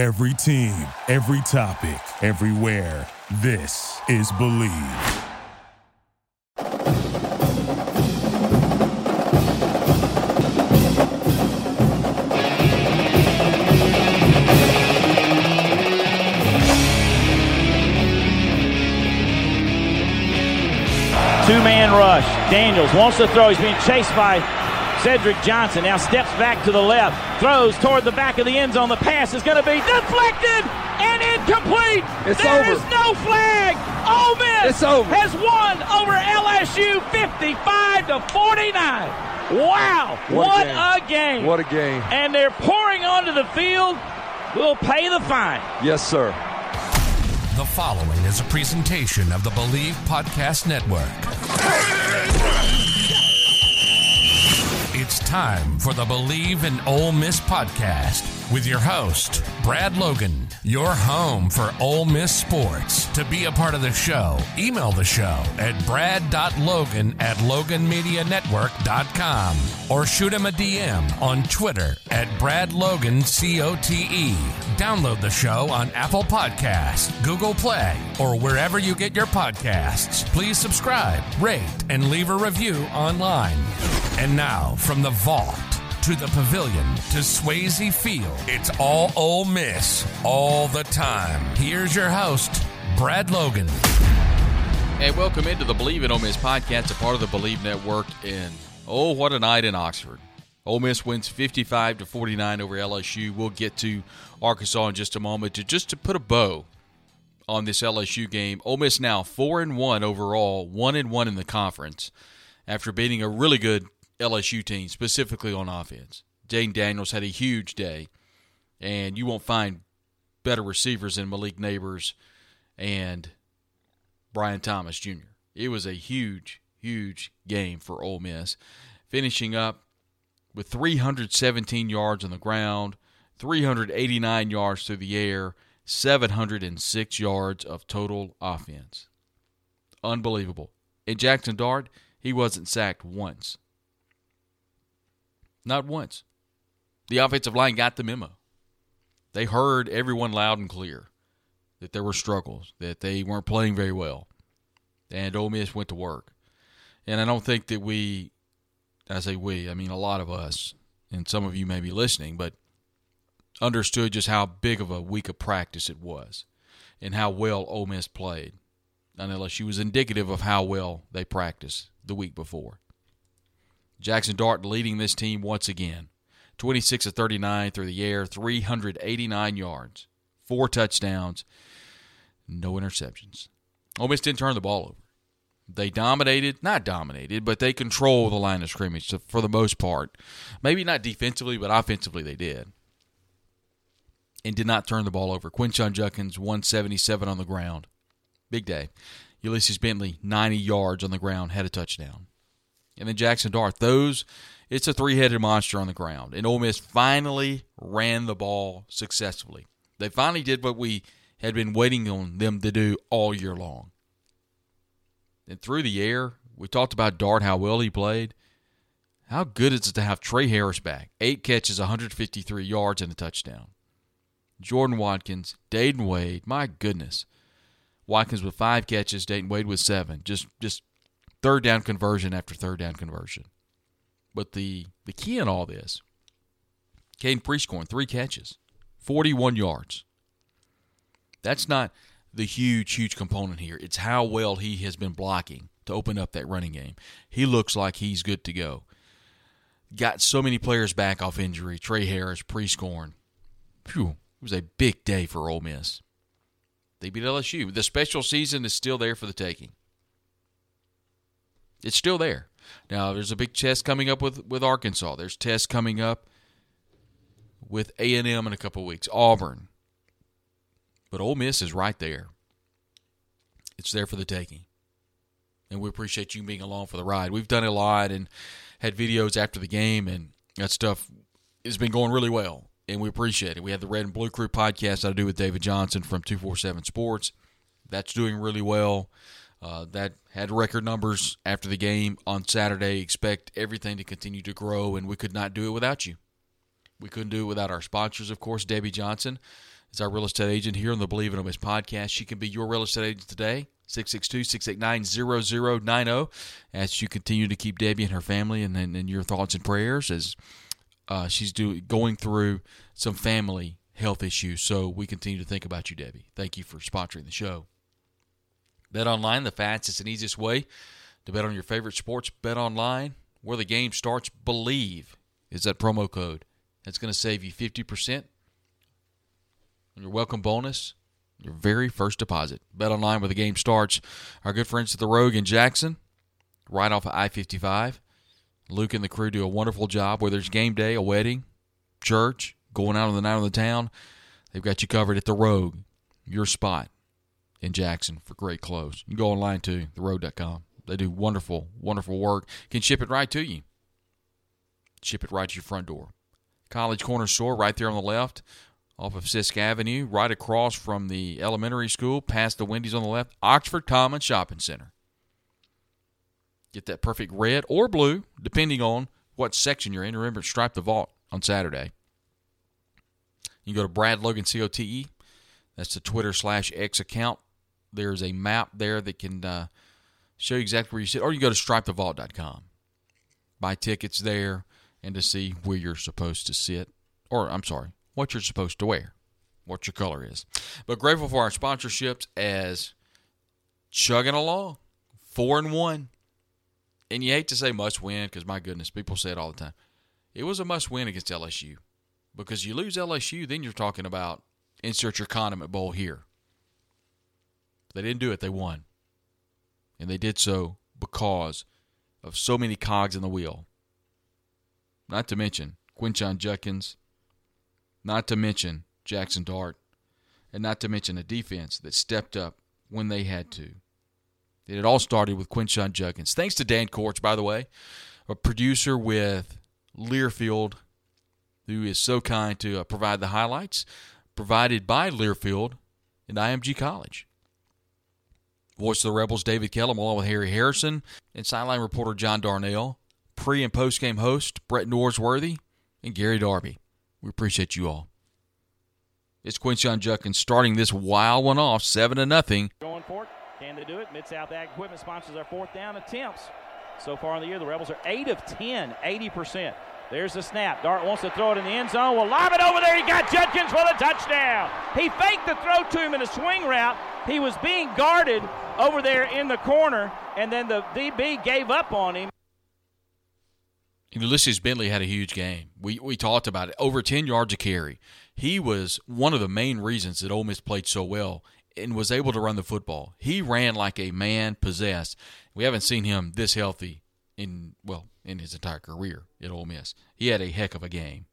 Every team, every topic, everywhere. This is Bleav. Two man rush. Daniels wants to throw. He's being chased by Cedric Johnson. Now steps back to the left. Throws toward the back of the end zone. The pass is going to be deflected and incomplete. It's There over. is no flag. Ole Miss It's over. has won over LSU 55 to 49. Wow. What a game. a game. What a game. and they're pouring onto the field. We'll pay the fine. Yes, sir. The following is a presentation of the Bleav Podcast Network. Time for the Bleav in Ole Miss podcast with your host, Brad Logan, your home for Ole Miss sports. To be a part of the show, email the show at brad.logan at loganmedianetwork.com or shoot him a DM on Twitter at bradlogancote. Download the show on Apple Podcasts, Google Play, or wherever you get your podcasts. Please subscribe, rate, and leave a review online. And now, from the Vaught to the pavilion to Swayze Field, it's all Ole Miss all the time. Here's your host, Brad Logan. Hey, welcome into the Bleav in Ole Miss podcast, a part of the Bleav Network. And oh, what a night in Oxford! Ole Miss wins 55 to 49 over LSU. We'll get to Arkansas in just a moment. To just to put a bow on this LSU game, Ole Miss now four and one overall, one and one in the conference, after beating a really good LSU team, specifically on offense. Jayden Daniels had a huge day, and you won't find better receivers than Malik Nabers and Brian Thomas Jr. It was a huge, huge game for Ole Miss, finishing up with 317 yards on the ground, 389 yards through the air, 706 yards of total offense. Unbelievable. And Jackson Dart, he wasn't sacked once. Not once. The offensive line got the memo. They heard everyone loud and clear that there were struggles, that they weren't playing very well. And Ole Miss went to work. And I don't think that we, I say we, I mean a lot of us, and some of you may be listening, but understood just how big of a week of practice it was and how well Ole Miss played. And LSU was indicative of how well they practiced the week before. Jackson Dart leading this team once again. 26 of 39 through the air, 389 yards, four touchdowns, no interceptions. Ole Miss didn't turn the ball over. They dominated, not dominated, but they controlled the line of scrimmage for the most part. Maybe not defensively, but offensively they did. And did not turn the ball over. Quinshon Judkins, 177 on the ground. Big day. Ulysses Bentley, 90 yards on the ground, had a touchdown. And then Jackson Dart, those, it's a three headed monster on the ground. And Ole Miss finally ran the ball successfully. They finally did what we had been waiting on them to do all year long. And through the air, we talked about Dart, how well he played. How good is it to have Tre Harris back? Eight catches, 153 yards, and a touchdown. Jordan Watkins, Dayton Wade, my goodness. Watkins with five catches, Dayton Wade with seven. Just just third down conversion after third down conversion. But the the key in all this, Caden Prescorn, three catches, 41 yards. That's not the huge, huge component here. It's how well he has been blocking to open up that running game. He looks like he's good to go. Got so many players back off injury. Tre Harris, Prescorn. Phew, it was a big day for Ole Miss. They beat LSU. The special season is still there for the taking. It's still there. Now there's a big test coming up with, with Arkansas. There's tests coming up with A and M in a couple weeks. Auburn. But Ole Miss is right there. It's there for the taking. And we appreciate you being along for the ride. We've done a lot and had videos after the game, and that stuff has been going really well. And we appreciate it. We have the Red and Blue Crew podcast I do with David Johnson from 247 Sports. That's doing really well. Uh, that had record numbers after the game on Saturday. Expect everything to continue to grow, and we could not do it without you. We couldn't do it without our sponsors, of course, Debbie Johnson. is our real estate agent here on the Bleav in Miss podcast. She can be your real estate agent today. 662-689-0090 as you continue to keep Debbie and her family and, and, and your thoughts and prayers as uh, she's do, going through some family health issues. So we continue to think about you, Debbie. Thank you for sponsoring the show. Bet online, the fastest and easiest way to bet on your favorite sports. Bet online, where the game starts. Bleav is that promo code. That's going to save you 50% on your welcome bonus, your very first deposit. Bet online where the game starts. Our good friends at the Rogue in Jackson, right off of I 55. Luke and the crew do a wonderful job, whether it's game day, a wedding, church, going out on the night of the town. They've got you covered at the Rogue, your spot in Jackson for great clothes. You go online too, therogue.com. They do wonderful, wonderful work. Can ship it right to you. Ship it right to your front door. College Corner Store right there on the left off of Sisk Avenue, right across from the elementary school, past the Wendy's on the left, Oxford Common Shopping Center. Get that perfect red or blue, depending on what section you're in. Remember, stripe the Vaught on Saturday. You go to Brad Logan COTE. That's the Twitter slash X account. There's a map there that can uh, show you exactly where you sit, or you go to stripethevaught.com. Buy tickets there and to see where you're supposed to sit, or I'm sorry, what you're supposed to wear, what your color is. But grateful for our sponsorships as chugging along, four and one. And you hate to say must win because my goodness, people say it all the time. It was a must win against LSU because you lose LSU, then you're talking about insert your condiment bowl here. They didn't do it, they won. And they did so because of so many cogs in the wheel. Not to mention Quinshon Judkins, not to mention Jackson Dart, and not to mention a defense that stepped up when they had to. It all started with Quinshon Judkins. Thanks to Dan Korch, by the way, a producer with Learfield, who is so kind to uh, provide the highlights provided by Learfield and IMG College. Voice of the Rebels, David Kellum, along with Harry Harrison, and sideline reporter John Darnell, pre and post game host Brett Norsworthy, and Gary Darby. We appreciate you all. It's Quinshon Judkins starting this wild one off, seven to nothing. Going for it. Can they do it? Mid South Ag Equipment sponsors our fourth down attempts. So far in the year, the Rebels are 8 of 10, 80%. There's the snap. Dart wants to throw it in the end zone. Will lob it over there. He got Judkins for the touchdown. He faked the throw to him in a swing route. He was being guarded over there in the corner, and then the DB gave up on him. Ulysses Bentley had a huge game. We we talked about it. Over 10 yards a carry. He was one of the main reasons that Ole Miss played so well and was able to run the football. He ran like a man possessed. We haven't seen him this healthy in well in his entire career at Ole Miss. He had a heck of a game.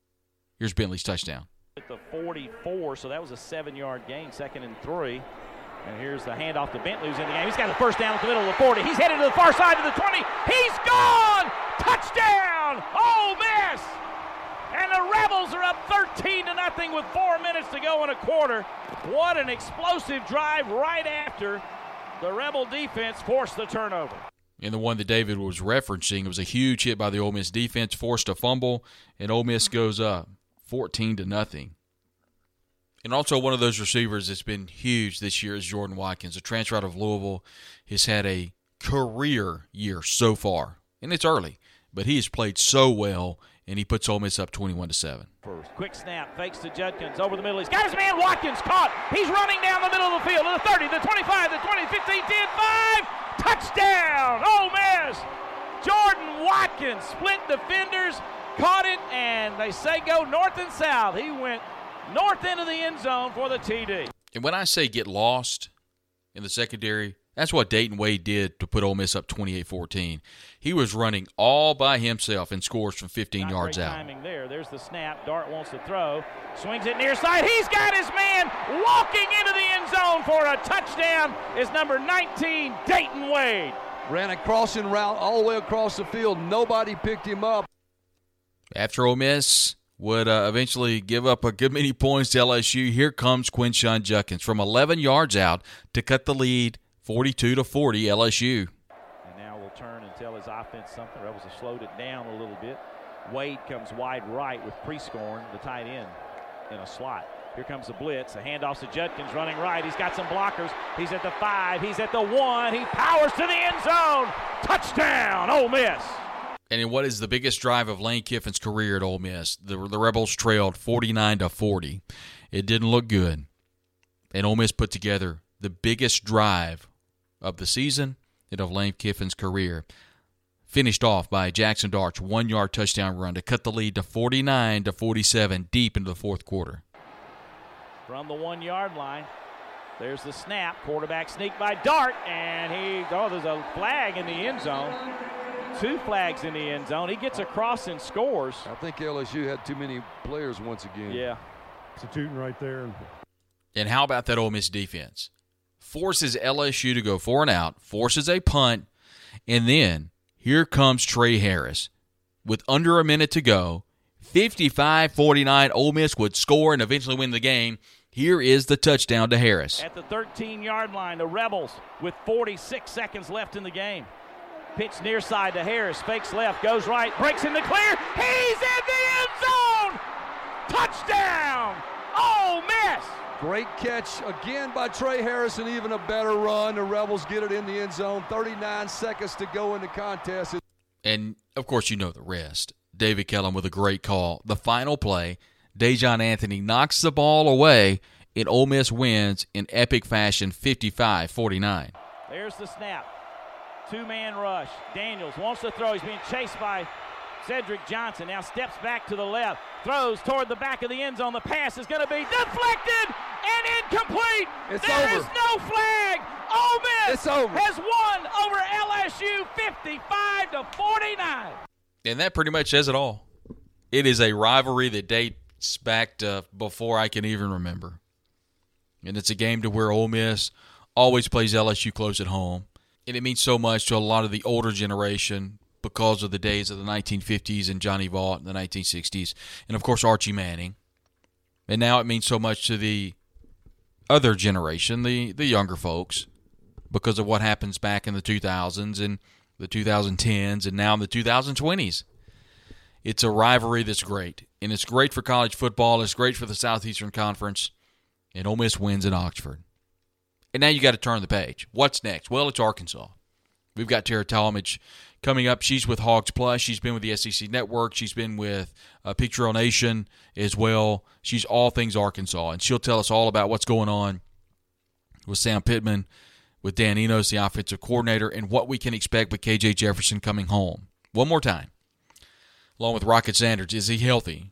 Here's Bentley's touchdown. At the 44, so that was a seven-yard gain, second and three. And here's the handoff to Bentley, who's in the game. He's got the first down at the middle of the 40. He's headed to the far side of the 20. He's gone! Touchdown! Ole Miss! And the Rebels are up 13 to nothing with four minutes to go in a quarter. What an explosive drive right after the Rebel defense forced the turnover. And the one that David was referencing it was a huge hit by the Ole Miss defense, forced a fumble, and Ole Miss goes up 14 to nothing. And also one of those receivers that's been huge this year is Jordan Watkins, a transfer out of Louisville. He's had a career year so far, and it's early, but he has played so well, and he puts Ole Miss up 21 to seven. First, quick snap, fakes to Judkins over the middle. He's got his man Watkins caught. He's running down the middle of the field to the 30, the 25, the 20, 15, 10, 5. Touchdown, Ole Miss. Jordan Watkins split defenders, caught it, and they say go north and south. He went north of the end zone for the TD. And when I say get lost in the secondary, that's what Dayton Wade did to put Ole Miss up 28-14. He was running all by himself and scores from 15 Not yards great out. Timing there. There's the snap. Dart wants to throw. Swings it near side. He's got his man walking into the end zone for a touchdown. Is number 19 Dayton Wade. Ran a crossing route all the way across the field. Nobody picked him up. After Ole Miss would uh, eventually give up a good many points to LSU, here comes Quinshon Judkins from 11 yards out to cut the lead 42 to 40 LSU. And now we'll turn and tell his offense something. Rebels have slowed it down a little bit. Wade comes wide right with Prescorn, the tight end, in a slot. Here comes the blitz. The handoff to Judkins running right. He's got some blockers. He's at the five. He's at the one. He powers to the end zone. Touchdown, Ole Miss. And in what is the biggest drive of Lane Kiffin's career at Ole Miss, the, the Rebels trailed 49 to 40. It didn't look good. And Ole Miss put together the biggest drive of the season and of Lane Kiffin's career. Finished off by Jackson Dart's one yard touchdown run to cut the lead to 49 to 47 deep into the fourth quarter. From the one yard line, there's the snap. Quarterback sneak by Dart, and he, oh, there's a flag in the end zone. Two flags in the end zone. He gets across and scores. I think LSU had too many players once again. Yeah. Substituting right there. And how about that Ole Miss defense? Forces LSU to go four and out, forces a punt, and then here comes Tre Harris. With under a minute to go, 55 49, Ole Miss would score and eventually win the game. Here is the touchdown to Harris. At the 13 yard line, the Rebels with 46 seconds left in the game. Pitch near side to Harris, fakes left, goes right, breaks in the clear. He's in the end zone! Touchdown! Ole Miss! Great catch again by Trey Harrison, even a better run. The Rebels get it in the end zone. 39 seconds to go in the contest. And of course, you know the rest. David Kellum with a great call. The final play, Daijahn Anthony knocks the ball away, and Ole Miss wins in epic fashion 55 49. There's the snap. Two man rush. Daniels wants to throw. He's being chased by Cedric Johnson. Now steps back to the left. Throws toward the back of the end zone. The pass is going to be deflected and incomplete. It's There over. is no flag. Ole Miss It's over. has won over LSU 55 to 49. And that pretty much says it all. It is a rivalry that dates back to before I can even remember. And it's a game to where Ole Miss always plays LSU close at home. And it means so much to a lot of the older generation because of the days of the 1950s and Johnny Vaught in the 1960s. And of course, Archie Manning. And now it means so much to the other generation, the, the younger folks, because of what happens back in the 2000s and the 2010s and now in the 2020s. It's a rivalry that's great, and it's great for college football. It's great for the Southeastern Conference, and Ole Miss wins in Oxford. And now you got to turn the page. What's next? Well, it's Arkansas. We've got Tera Talmadge coming up. She's with Hogs Plus. She's been with the SEC Network. She's been with uh, Pig Trail Nation as well. She's all things Arkansas, and she'll tell us all about what's going on with Sam Pittman, with Dan Enos, the offensive coordinator, and what we can expect with KJ Jefferson coming home. One more time. Along with Rocket Sanders, is he healthy?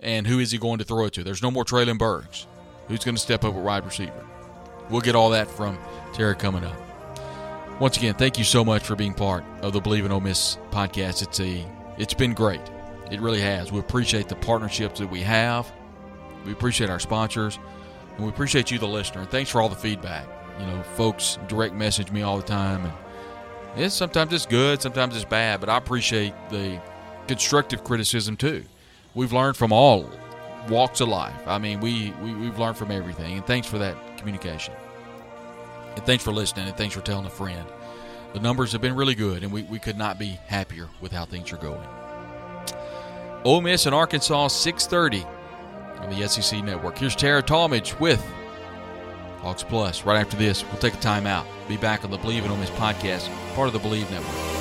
And who is he going to throw it to? There's no more Treylon Burks. Who's going to step up at wide receiver? We'll get all that from Tera coming up. Once again, thank you so much for being part of the Bleav in Ole Miss podcast. It's a it's been great. It really has. We appreciate the partnerships that we have. We appreciate our sponsors, and we appreciate you, the listener. And thanks for all the feedback. You know, folks direct message me all the time, and it's sometimes it's good, sometimes it's bad, but I appreciate the constructive criticism too. We've learned from all walks of life. I mean, we, we we've learned from everything, and thanks for that communication. And thanks for listening, and thanks for telling a friend. The numbers have been really good, and we, we could not be happier with how things are going. Ole Miss and Arkansas, 630 on the SEC Network. Here's Tera Talmadge with Hogs Plus. Right after this, we'll take a timeout. Be back on the Bleav in Ole Miss podcast, part of the Bleav Network.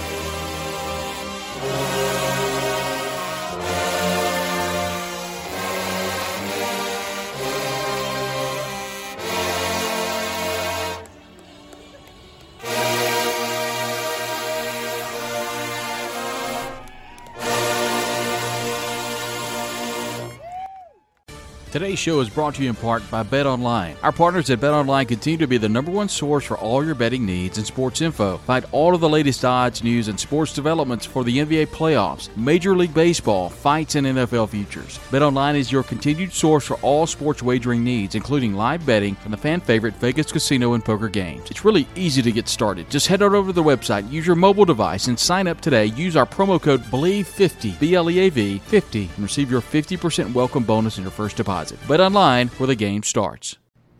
Today's show is brought to you in part by Bet Online. Our partners at Bet Online continue to be the number one source for all your betting needs and sports info. Find all of the latest odds, news, and sports developments for the NBA playoffs, Major League Baseball, fights, and NFL futures. Bet Online is your continued source for all sports wagering needs, including live betting and the fan favorite Vegas casino and poker games. It's really easy to get started. Just head on over to the website, use your mobile device, and sign up today. Use our promo code BLEAV50, B L E A V 50, and receive your 50% welcome bonus in your first deposit. Bet online where the game starts.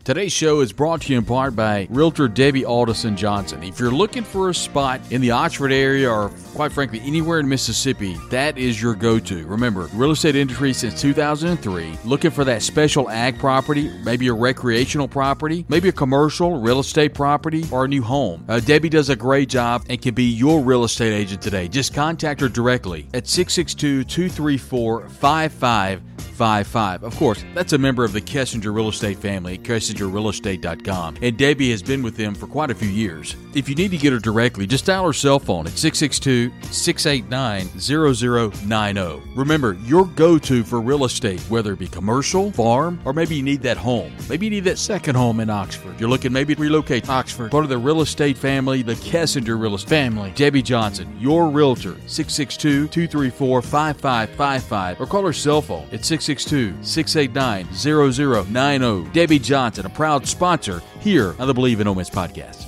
Today's show is brought to you in part by Realtor Debbie Alderson Johnson. If you're looking for a spot in the Oxford area or quite frankly anywhere in Mississippi, that is your go-to. Remember, real estate industry since 2003, looking for that special ag property, maybe a recreational property, maybe a commercial real estate property or a new home. Uh, Debbie does a great job and can be your real estate agent today. Just contact her directly at 662 234 5555. Of course, that's a member of the Kessinger Real Estate family at KessingerRealEstate.com. And Debbie has been with them for quite a few years. If you need to get her directly, just dial her cell phone at 662 689 0090. Remember, your go to for real estate, whether it be commercial, farm, or maybe you need that home. Maybe you need that second home in Oxford. You're looking maybe to relocate to Oxford. Part of the real estate family, the Kessinger Real Estate family. Debbie Johnson, your realtor, 662 234 5555, or call her cell phone at 662 689 0090. Debbie Johnson, a proud sponsor here on the Bleav in Ole Miss podcast.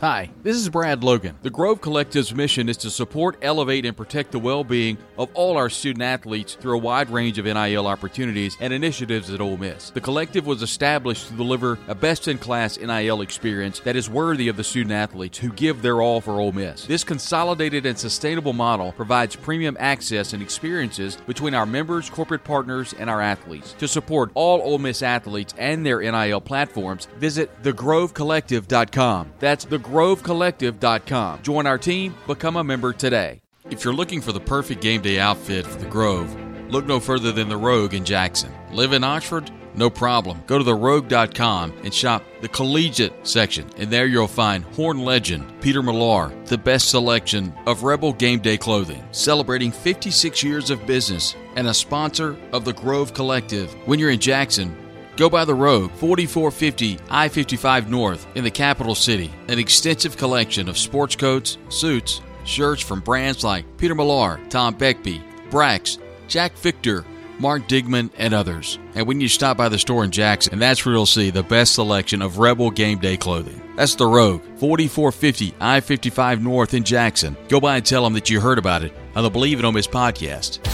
Hi, this is Brad Logan. The Grove Collective's mission is to support, elevate, and protect the well being of all our student athletes through a wide range of NIL opportunities and initiatives at Ole Miss. The collective was established to deliver a best in class NIL experience that is worthy of the student athletes who give their all for Ole Miss. This consolidated and sustainable model provides premium access and experiences between our members, corporate partners, and our athletes. To support all Ole Miss athletes and their NIL platforms, visit thegrovecollective.com. That's the grovecollective.com. Join our team, become a member today. If you're looking for the perfect game day outfit for the Grove, look no further than the Rogue in Jackson. Live in Oxford? No problem. Go to therogue.com and shop the collegiate section, and there you'll find Horn Legend, Peter Millar, the best selection of Rebel Game Day clothing, celebrating 56 years of business and a sponsor of the Grove Collective. When you're in Jackson, Go by the Rogue, 4450 I 55 North in the capital city. An extensive collection of sports coats, suits, shirts from brands like Peter Millar, Tom Beckbe, Brax, Jack Victor, Mark Digman, and others. And when you stop by the store in Jackson, that's where you'll see the best selection of Rebel Game Day clothing. That's the Rogue, 4450 I 55 North in Jackson. Go by and tell them that you heard about it on the Bleav It Ole Miss podcast.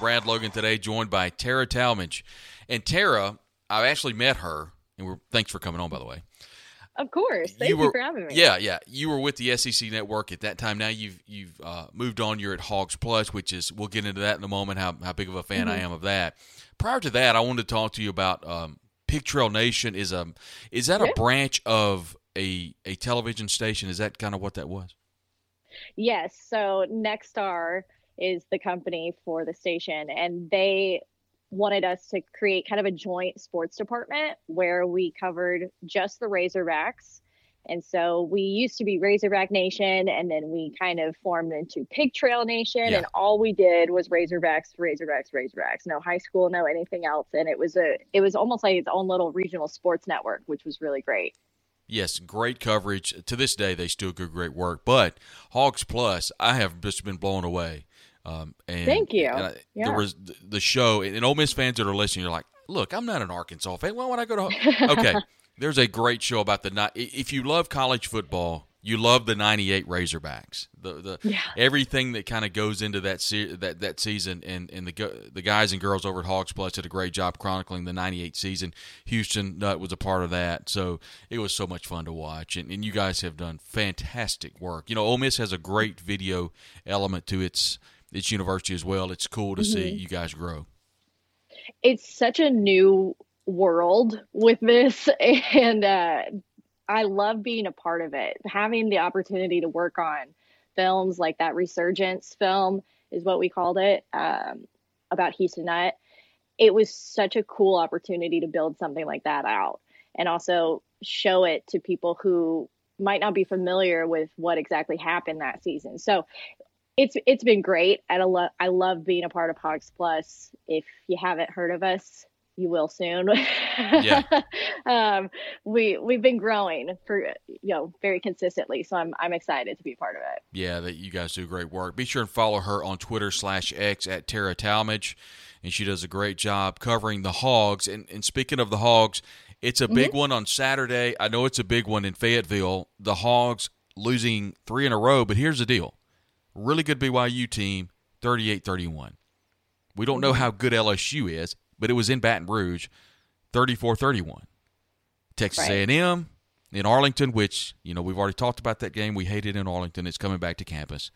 Brad Logan today, joined by Tera Talmadge. And Tera, I actually met her, and we're, thanks for coming on, by the way. Of course. Thank you, you, for having me. Yeah, yeah. You were with the SEC network at that time. Now you've you've uh, moved on. You're at Hogs Plus, which is we'll get into that in a moment. How how big of a fan Mm-hmm. I am of that. Prior to that, I wanted to talk to you about um, Pig Trail Nation. Is a is that a Yeah. branch of a a television station? Is that kind of what that was? Yes. So Nexstar is the company for the station, and they wanted us to create kind of a joint sports department where we covered just the Razorbacks. And so we used to be Razorback Nation, and then we kind of formed into Pig Trail Nation, Yeah. and all we did was Razorbacks, Razorbacks, Razorbacks. No high school, no anything else, and it was a it was almost like its own little regional sports network, which was really great. Yes, great coverage. To this day, they still do great work. But Hogs Plus, I have just been blown away. Um, and, Thank you. and I- Yeah. The, res- the show, and Ole Miss fans that are listening, you're like, look, I'm not an Arkansas fan. Why would I go to? Ho-" Okay, there's a great show about the. ni- i- If you love college football, you love the '98 Razorbacks. The the Yeah. everything that kind of goes into that se- that that season, and and the the guys and girls over at Hogs Plus did a great job chronicling the '98 season. Houston Nutt was a part of that, so it was so much fun to watch. And, and you guys have done fantastic work. You know, Ole Miss has a great video element to its its university as well. It's cool to see you guys grow. it's such a new world with this and uh, i love being a part of it having the opportunity to work on films like that resurgence film is what we called it um, about houston Nutt. it was such a cool opportunity to build something like that out and also show it to people who might not be familiar with what exactly happened that season so it's it's been great. I love I love being a part of Hogs Plus. If you haven't heard of us, you will soon. Yeah. um, we we've been growing for you know very consistently, so I'm I'm excited to be a part of it. Yeah, that you guys do great work. Be sure and follow her on Twitter slash X at Tera Talmadge, and she does a great job covering the Hogs. And, and speaking of the Hogs, it's a big one on Saturday. I know it's a big one in Fayetteville. The Hogs losing three in a row, but here's the deal: really good BYU team, 38-31. We don't know how good LSU is, but it was in Baton Rouge, 34-31. Texas Right. A&M in Arlington, which you know we've already talked about that game. We hate it in Arlington. It's coming back to campus.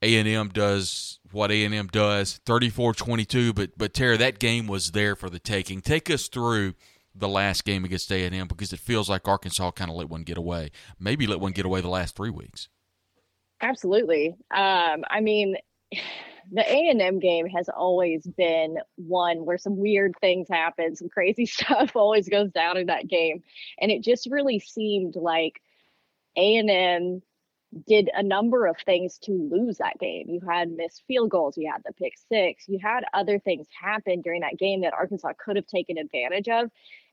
A&M does what A&M does, 34-22. But but Tera, that game was there for the taking. Take us through the last game against A&M because it feels like Arkansas kind of let one get away. Maybe let one get away the last three weeks. Absolutely. Um, I mean, the A and M game has always been one where some weird things happen, some crazy stuff always goes down in that game, and it just really seemed like A and M did a number of things to lose that game. You had missed field goals, you had the pick six, you had other things happen during that game that Arkansas could have taken advantage of,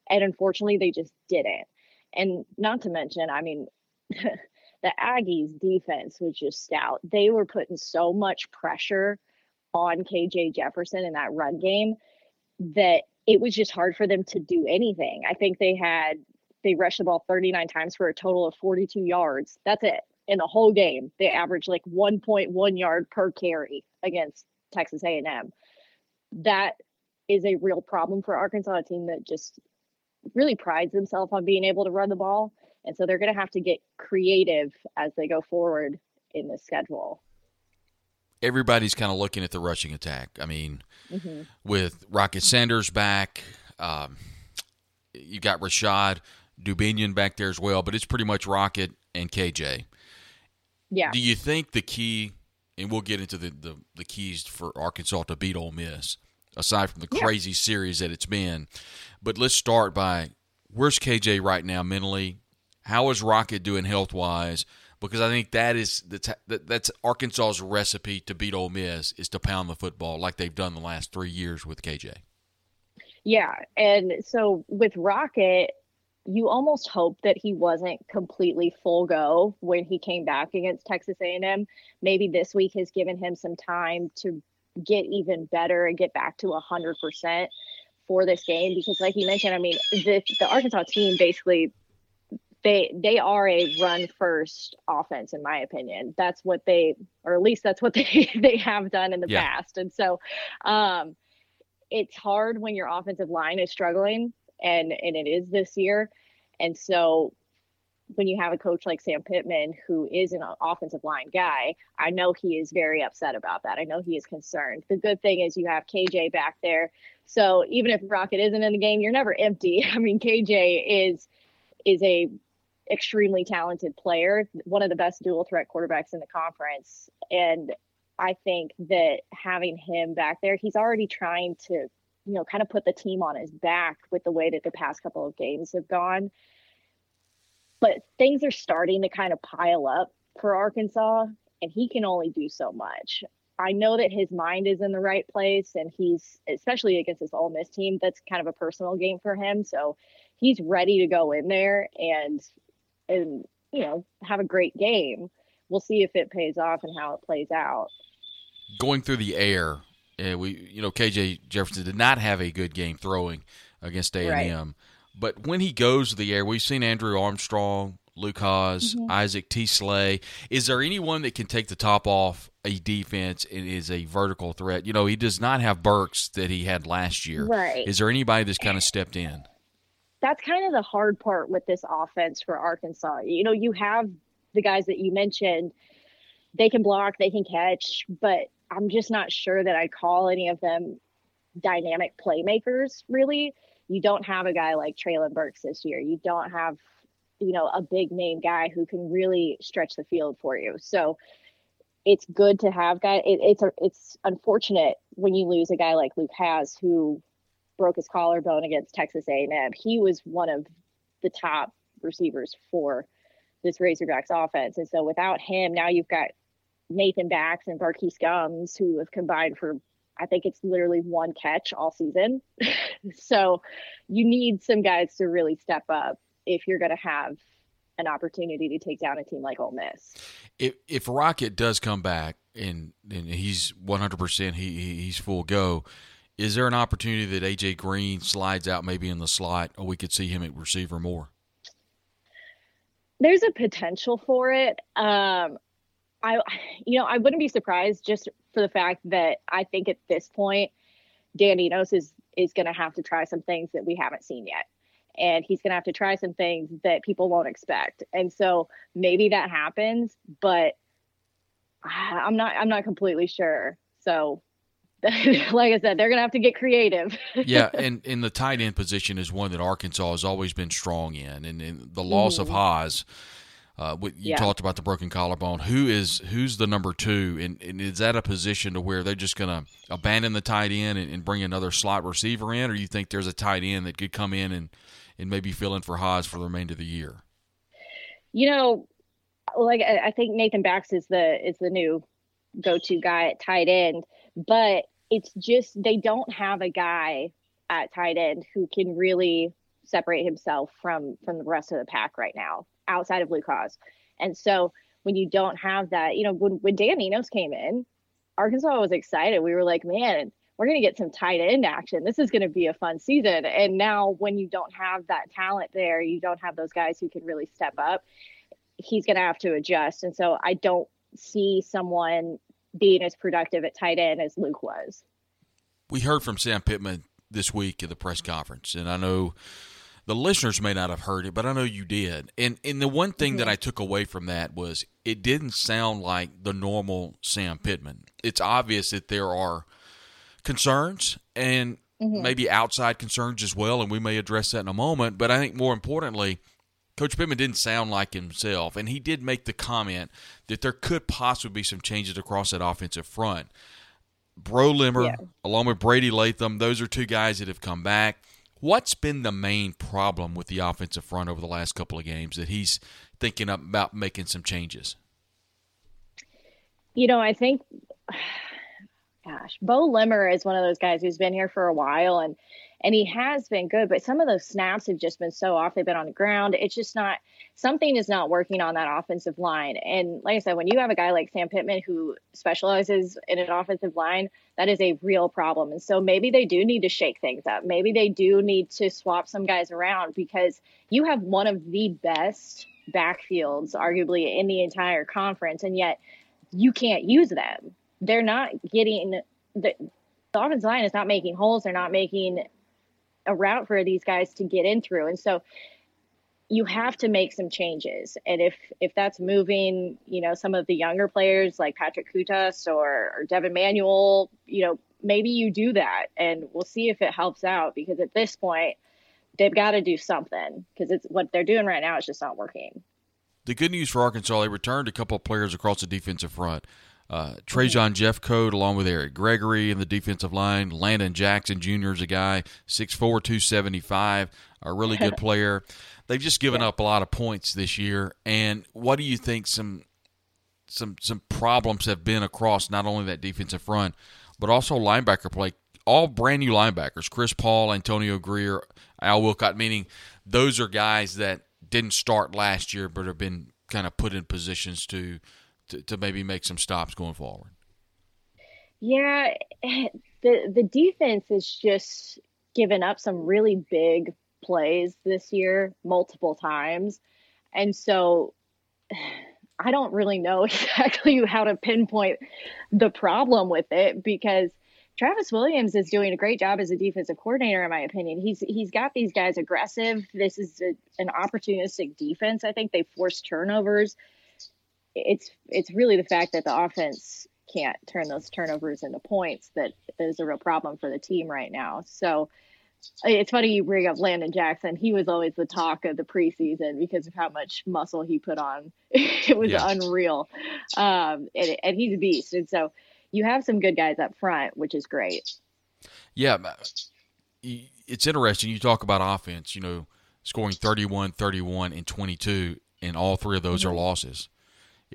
and unfortunately they just didn't. And not to mention, I mean. the Aggies defense was just stout. They were putting so much pressure on KJ Jefferson in that run game that it was just hard for them to do anything. I think they had they rushed the ball 39 times for a total of 42 yards. That's it. In the whole game, they averaged like 1.1 yard per carry against Texas A&M. That is a real problem for Arkansas, a team that just really prides themselves on being able to run the ball. And so they're going to have to get creative as they go forward in the schedule. Everybody's kind of looking at the rushing attack. I mean, hmm with Rocket Sanders back, um, you got Rashod Dubinion back there as well, but it's pretty much Rocket and KJ. Yeah. Do you think the key, and we'll get into the, the, the keys for Arkansas to beat Ole Miss, aside from the Yeah. crazy series that it's been, but let's start by where's KJ right now mentally? How is Rocket doing health wise? Because I think that is that's Arkansas's recipe to beat Ole Miss is to pound the football like they've done the last three years with KJ. Yeah. And so with Rocket, you almost hope that he wasn't completely full go when he came back against Texas A&M. Maybe this week has given him some time to get even better and get back to 100% for this game because like you mentioned, I mean, the, the Arkansas team basically they they are a run first offense in my opinion. That's what they or at least that's what they they have done in the Yeah. past. And so um it's hard when your offensive line is struggling and and it is this year and so when you have a coach like Sam Pittman, who is an offensive line guy, I know he is very upset about that. I know he is concerned. The good thing is you have KJ back there. So even if Rocket isn't in the game, you're never empty. I mean, KJ is is a extremely talented player, one of the best dual threat quarterbacks in the conference. And I think that having him back there, he's already trying to, you know, kind of put the team on his back with the way that the past couple of games have gone but things are starting to kind of pile up for Arkansas, and he can only do so much. I know that his mind is in the right place, and he's especially against this Ole Miss team. That's kind of a personal game for him, so he's ready to go in there and and you know have a great game. We'll see if it pays off and how it plays out. Going through the air, and we you know KJ Jefferson did not have a good game throwing against A and M. But when he goes to the air, we've seen Andrew Armstrong, Luke mm-hmm. Isaac TeSlaa. Is there anyone that can take the top off a defense and is a vertical threat? You know, he does not have Burks that he had last year. Right. Is there anybody that's kind of stepped in? That's kind of the hard part with this offense for Arkansas. You know, you have the guys that you mentioned, they can block, they can catch, but I'm just not sure that I call any of them dynamic playmakers, really you don't have a guy like Treylon Burks this year. You don't have, you know, a big name guy who can really stretch the field for you. So it's good to have guy. It, it's a, it's unfortunate when you lose a guy like Luke Hasz who broke his collarbone against Texas A&M. He was one of the top receivers for this Razorbacks offense, and so without him, now you've got Nathan Bax and Var'Keyes Gumms who have combined for I think it's literally one catch all season. so you need some guys to really step up if you're going to have an opportunity to take down a team like Ole Miss. If if Rocket does come back and and he's 100% he he's full go, is there an opportunity that AJ Green slides out maybe in the slot or we could see him at receiver more? There's a potential for it. Um, I, you know, I wouldn't be surprised just for the fact that I think at this point, Dan Enos is is going to have to try some things that we haven't seen yet, and he's going to have to try some things that people won't expect, and so maybe that happens, but I'm not I'm not completely sure. So like I said, they're going to have to get creative. yeah, and, and the tight end position is one that Arkansas has always been strong in, and, and the loss mm. of Hasz. uh, you yeah. talked about the broken collarbone. Who is who's the number two, and, and is that a position to where they're just going to abandon the tight end and, and, bring another slot receiver in, or you think there's a tight end that could come in and and maybe fill in for Hasz for the remainder of the year? You know, like I think Nathan Bax is the is the new go-to guy at tight end, but it's just they don't have a guy at tight end who can really separate himself from from the rest of the pack right now outside of Luke Hasz. And so when you don't have that, you know, when, when Dan Enos came in, Arkansas was excited. We were like, man, we're going to get some tight end action. This is going to be a fun season. And now, when you don't have that talent there, you don't have those guys who can really step up, he's going to have to adjust. And so, I don't see someone being as productive at tight end as Luke was. We heard from Sam Pittman this week at the press conference, and I know the listeners may not have heard it, but I know you did. And and the one thing mm-hmm. that I took away from that was it didn't sound like the normal Sam Pittman. It's obvious that there are concerns and mm-hmm. maybe outside concerns as well, and we may address that in a moment. But I think more importantly, Coach Pittman didn't sound like himself, and he did make the comment that there could possibly be some changes across that offensive front. Beaux Limmer, yeah. along with Brady Latham, those are two guys that have come back. What's been the main problem with the offensive front over the last couple of games that he's thinking about making some changes? You know, I think, gosh, Beaux Limmer is one of those guys who's been here for a while and and he has been good, but some of those snaps have just been so off. They've been on the ground. It's just not something is not working on that offensive line. And like I said, when you have a guy like Sam Pittman who specializes in an offensive line, that is a real problem. And so maybe they do need to shake things up. Maybe they do need to swap some guys around because you have one of the best backfields, arguably, in the entire conference, and yet you can't use them. They're not getting the, the offensive line is not making holes. They're not making a route for these guys to get in through. And so you have to make some changes. And if if that's moving, you know, some of the younger players like Patrick Kutas or, or Devin Manuel, you know, maybe you do that and we'll see if it helps out because at this point they've got to do something because it's what they're doing right now is just not working. The good news for Arkansas, they returned a couple of players across the defensive front. Uh, Trajan. Jeffcoat, along with Eric Gregory in the defensive line. Landon Jackson Jr. is a guy, 6'4", 275, a really good player. They've just given yeah. up a lot of points this year. And what do you think some some some problems have been across not only that defensive front, but also linebacker play? All brand new linebackers: Chris Paul, Antonio Grier, Al Wilcott. Meaning those are guys that didn't start last year, but have been kind of put in positions to to, maybe make some stops going forward. Yeah, the the defense has just given up some really big plays this year multiple times. And so I don't really know exactly how to pinpoint the problem with it because Travis Williams is doing a great job as a defensive coordinator, in my opinion. He's he's got these guys aggressive. This is a, an opportunistic defense. I think they force turnovers. It's it's really the fact that the offense can't turn those turnovers into points that is a real problem for the team right now. So it's funny you bring up Landon Jackson. He was always the talk of the preseason because of how much muscle he put on. it was yeah. unreal. Um, and, and he's a beast. And so you have some good guys up front, which is great. Yeah. It's interesting. You talk about offense, you know, scoring 31, 31, and 22, and all three of those mm-hmm. are losses.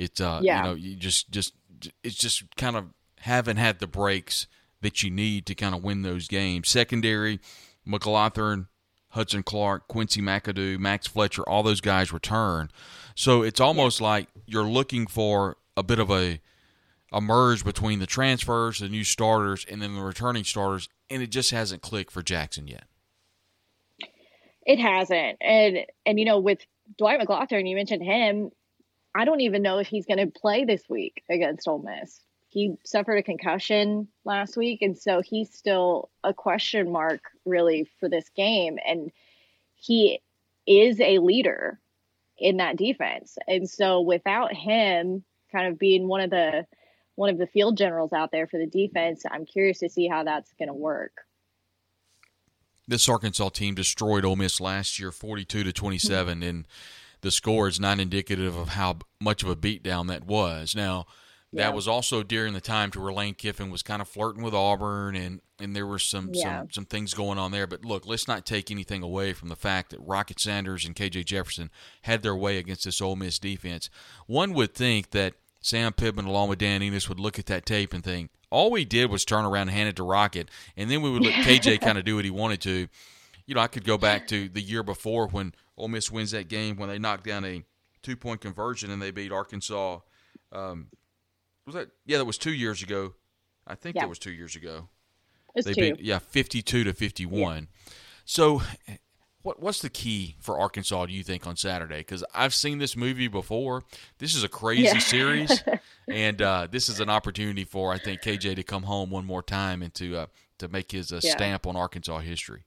It's, uh, yeah. you know, you just, just, it's just kind of haven't had the breaks that you need to kind of win those games. Secondary, McGlothern, Hudson Clark, Quincy McAdoo, Max Fletcher, all those guys return. So it's almost yeah. like you're looking for a bit of a a merge between the transfers, the new starters, and then the returning starters, and it just hasn't clicked for Jackson yet. It hasn't, and and you know with Dwight McGlothern, you mentioned him. I don't even know if he's going to play this week against Ole Miss. He suffered a concussion last week and so he's still a question mark really for this game and he is a leader in that defense. And so without him kind of being one of the one of the field generals out there for the defense i'm curious to see how that's going to work. This arkansas team destroyed Ole Miss last year 42 to 27 and the score is not indicative of how much of a beatdown that was now that yeah. was also during the time to where Lane Kiffin was kind of flirting with Auburn, and, and there were some, yeah. some some things going on there. But look, let's not take anything away from the fact that Rocket Sanders and KJ Jefferson had their way against this Ole Miss defense. One would think that Sam Pittman, along with Dan Enos, would look at that tape and think, all we did was turn around and hand it to Rocket, and then we would let KJ kind of do what he wanted to. You know, I could go back to the year before when Ole Miss wins that game when they knocked down a two point conversion and they beat Arkansas. Um, was that? Yeah, that was two years ago. I think yeah. that was two years ago. It's they two. beat yeah fifty two to fifty one. Yeah. So, what what's the key for Arkansas? Do you think on Saturday? Because I've seen this movie before. This is a crazy yeah. series, and uh, this is an opportunity for I think KJ to come home one more time and to uh, to make his uh, stamp on Arkansas history.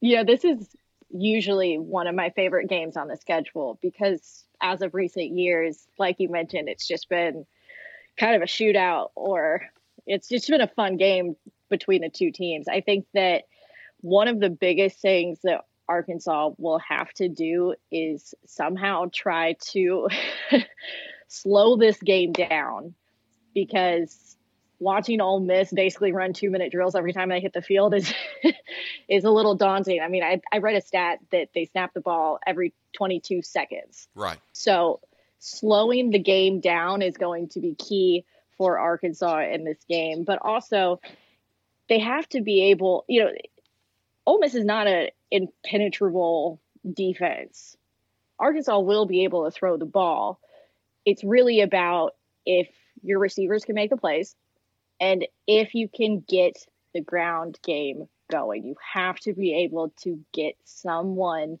Yeah, this is usually one of my favorite games on the schedule because as of recent years, like you mentioned, it's just been kind of a shootout or it's just been a fun game between the two teams. I think that one of the biggest things that Arkansas will have to do is somehow try to slow this game down because watching Ole Miss basically run two minute drills every time they hit the field is is a little daunting. I mean, I, I read a stat that they snap the ball every 22 seconds. Right. So slowing the game down is going to be key for Arkansas in this game. But also, they have to be able, you know, Ole Miss is not an impenetrable defense. Arkansas will be able to throw the ball. It's really about if your receivers can make the plays and if you can get the ground game going. You have to be able to get someone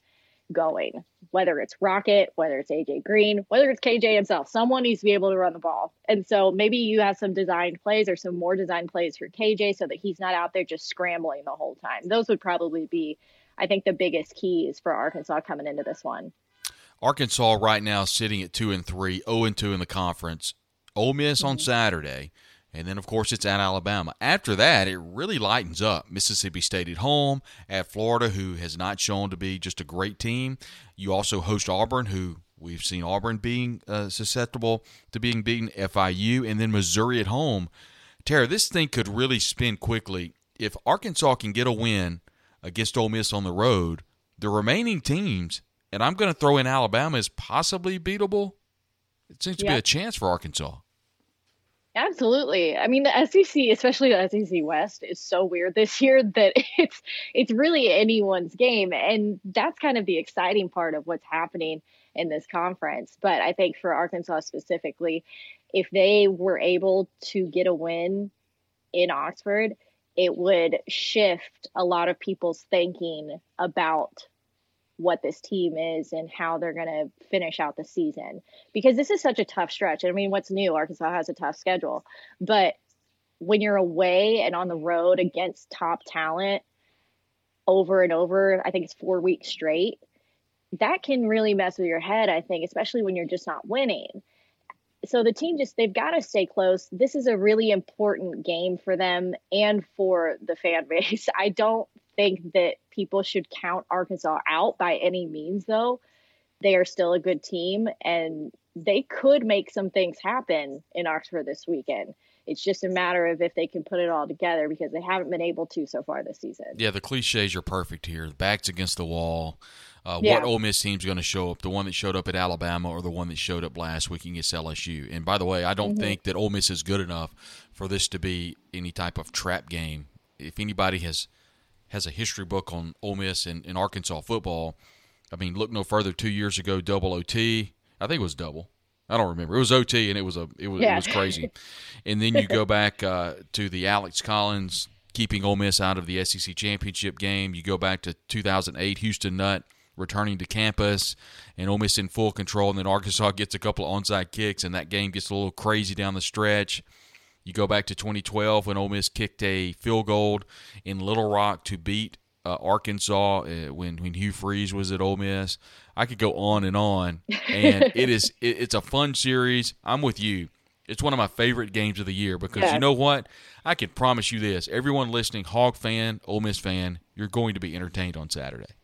going, whether it's Rocket, whether it's AJ Green, whether it's KJ himself. Someone needs to be able to run the ball. And so maybe you have some designed plays or some more designed plays for KJ so that he's not out there just scrambling the whole time. Those would probably be, I think the biggest keys for Arkansas coming into this one. Arkansas right now sitting at two and three, zero oh and two in the conference. Ole Miss mm-hmm. on Saturday, and then of course it's at Alabama. After that, it really lightens up. Mississippi State at home, at Florida, who has not shown to be just a great team. You also host Auburn, who we've seen Auburn being uh, susceptible to being beaten. FIU, and then Missouri at home. Tera, this thing could really spin quickly if Arkansas can get a win against Ole Miss on the road. The remaining teams and I'm going to throw in Alabama as possibly beatable. It seems to be a chance for Arkansas. Absolutely. I mean, the SEC, especially the SEC West, is so weird this year that it's it's really anyone's game, and that's kind of the exciting part of what's happening in this conference. But I think for Arkansas specifically, if they were able to get a win in Oxford, it would shift a lot of people's thinking about what this team is and how they're going to finish out the season because this is such a tough stretch. I mean, what's new? Arkansas has a tough schedule, but when you're away and on the road against top talent over and over, I think it's four weeks straight, that can really mess with your head, I think, especially when you're just not winning. So the team just, they've got to stay close. This is a really important game for them and for the fan base. I don't think that people should count Arkansas out by any means, though. They are still a good team and they could make some things happen in Oxford this weekend. It's just a matter of if they can put it all together because they haven't been able to so far this season. Yeah, the cliches are perfect here. The back's against the wall. Uh, yeah. What Ole Miss team's going to show up? The one that showed up at Alabama or the one that showed up last week against LSU? And by the way, I don't mm-hmm. think that Ole Miss is good enough for this to be any type of trap game. If anybody has has a history book on Ole Miss and, and Arkansas football. I mean, look no further. Two years ago, double OT. I think it was double. I don't remember. It was OT, and it was a it was, yeah. it was crazy. and then you go back uh, to the Alex Collins keeping Ole Miss out of the SEC championship game. You go back to 2008, Houston Nutt returning to campus, and Ole Miss in full control. And then Arkansas gets a couple of onside kicks, and that game gets a little crazy down the stretch. You go back to 2012 when Ole Miss kicked a field goal in Little Rock to beat uh, Arkansas uh, when when Hugh Freeze was at Ole Miss. I could go on and on, and it is it, it's a fun series. I'm with you. It's one of my favorite games of the year because yes. you know what? I can promise you this: everyone listening, Hog fan, Ole Miss fan, you're going to be entertained on Saturday.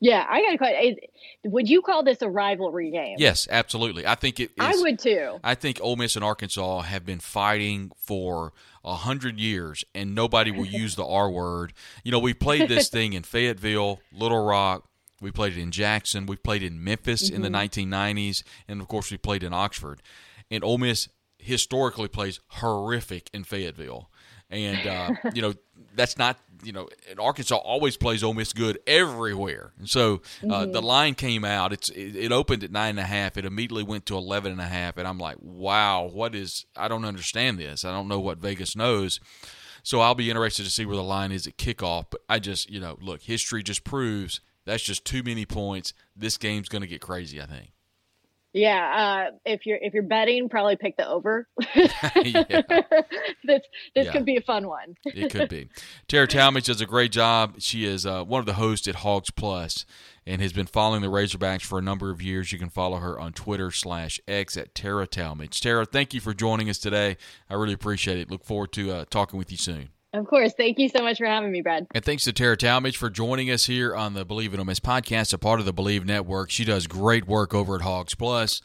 Yeah, I got a question. Would you call this a rivalry game? Yes, absolutely. I think it. Is, I would too. I think Ole Miss and Arkansas have been fighting for a hundred years, and nobody will use the R word. You know, we played this thing in Fayetteville, Little Rock. We played it in Jackson. We played in Memphis mm-hmm. in the 1990s, mm-hmm. and of course, we played in Oxford. And Ole Miss historically plays horrific in Fayetteville and uh, you know that's not you know Arkansas always plays Ole Miss good everywhere. And so uh, mm-hmm. the line came out. It's it, it, opened at nine and a half. It immediately went to eleven and a half, and I'm like, wow, what is? I don't understand this. I don't know what Vegas knows. So I'll be interested to see where the line is at kickoff. But I just you know look, history just proves that's just too many points. This game's going to get crazy. I think. Yeah, uh, if you're if you're betting, probably pick the over. this this yeah. could be a fun one. it could be. Tera Talmadge does a great job. She is uh, one of the hosts at Hogs Plus and has been following the Razorbacks for a number of years. You can follow her on Twitter slash X at Tera Talmadge. Tera, thank you for joining us today. I really appreciate it. Look forward to uh, talking with you soon. Of course. Thank you so much for having me, Brad. And thanks to Tera Talmadge for joining us here on the Bleav in Ole Miss podcast, a part of the Bleav Network. She does great work over at Hogs Plus,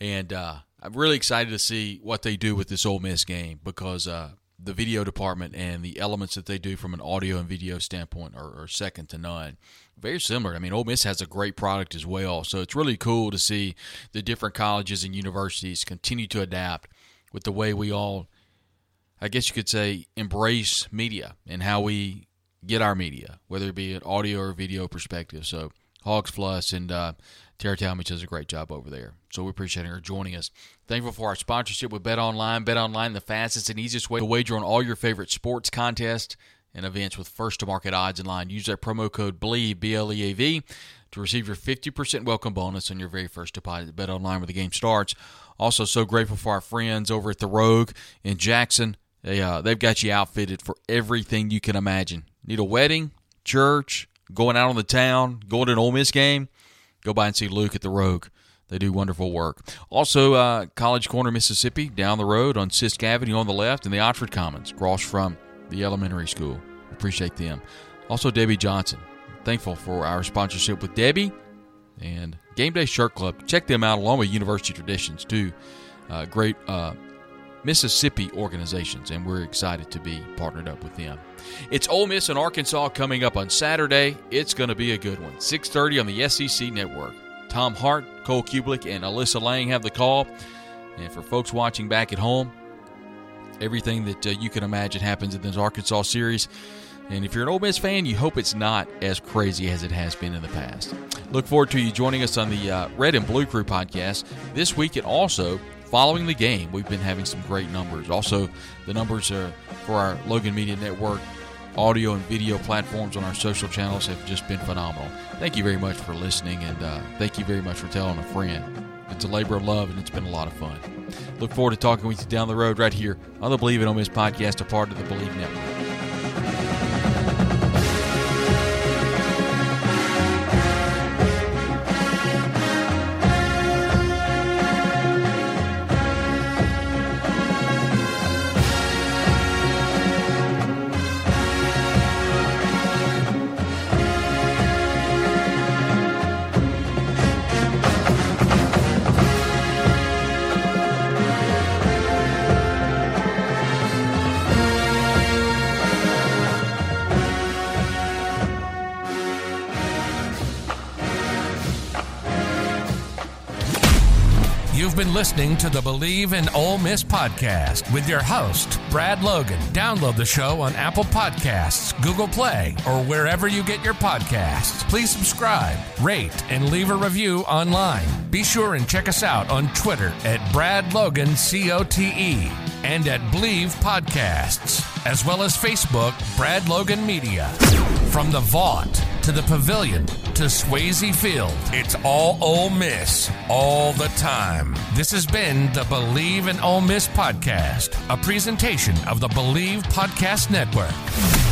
and uh, I'm really excited to see what they do with this Ole Miss game because uh, the video department and the elements that they do from an audio and video standpoint are, are second to none. Very similar. I mean, Ole Miss has a great product as well, so it's really cool to see the different colleges and universities continue to adapt with the way we all I guess you could say, embrace media and how we get our media, whether it be an audio or video perspective. So Hogs Plus and uh, Tera Talmadge does a great job over there. So we appreciate her joining us. Thankful for our sponsorship with Bet Online. Bet Online, the fastest and easiest way to wager on all your favorite sports contests and events with first to market odds in line. Use that promo code BLEAV, B L E A V, to receive your 50% welcome bonus on your very first deposit. Bet Online where the game starts. Also, so grateful for our friends over at The Rogue in Jackson. They uh, they've got you outfitted for everything you can imagine. Need a wedding, church, going out on the town, going to an Ole Miss game, go by and see Luke at the Rogue. They do wonderful work. Also, uh, College Corner, Mississippi, down the road on Sisk Avenue on the left, and the Oxford Commons, across from the elementary school. Appreciate them. Also, Debbie Johnson. Thankful for our sponsorship with Debbie and Game Day Shirt Club. Check them out along with University Traditions, too. Uh, great uh, Mississippi organizations, and we're excited to be partnered up with them. It's Ole Miss and Arkansas coming up on Saturday. It's going to be a good one. 6:30 on the SEC Network. Tom Hart, Cole Cubelic, and Alyssa Lang have the call. And for folks watching back at home, everything that uh, you can imagine happens in this Arkansas series. And if you're an Ole Miss fan, you hope it's not as crazy as it has been in the past. Look forward to you joining us on the uh, Red and Blue Crew podcast this week and also following the game. We've been having some great numbers. Also, the numbers are for our Logan Media Network audio and video platforms on our social channels have just been phenomenal. Thank you very much for listening, and uh, thank you very much for telling a friend. It's a labor of love, and it's been a lot of fun. Look forward to talking with you down the road right here on the Bleav in Ole Miss podcast, a part of the Bleav Network. Listening to the Bleav in Ole Miss podcast with your host, Brad Logan. Download the show on Apple Podcasts, Google Play, or wherever you get your podcasts. Please subscribe, rate, and leave a review online. Be sure and check us out on Twitter at Brad Logan COTE and at Bleav Podcasts, as well as Facebook, Brad Logan Media. From the Vaught to the Pavilion to Swayze Field, it's all Ole Miss all the time. This has been the Bleav in Ole Miss podcast, a presentation of the Bleav Podcast Network.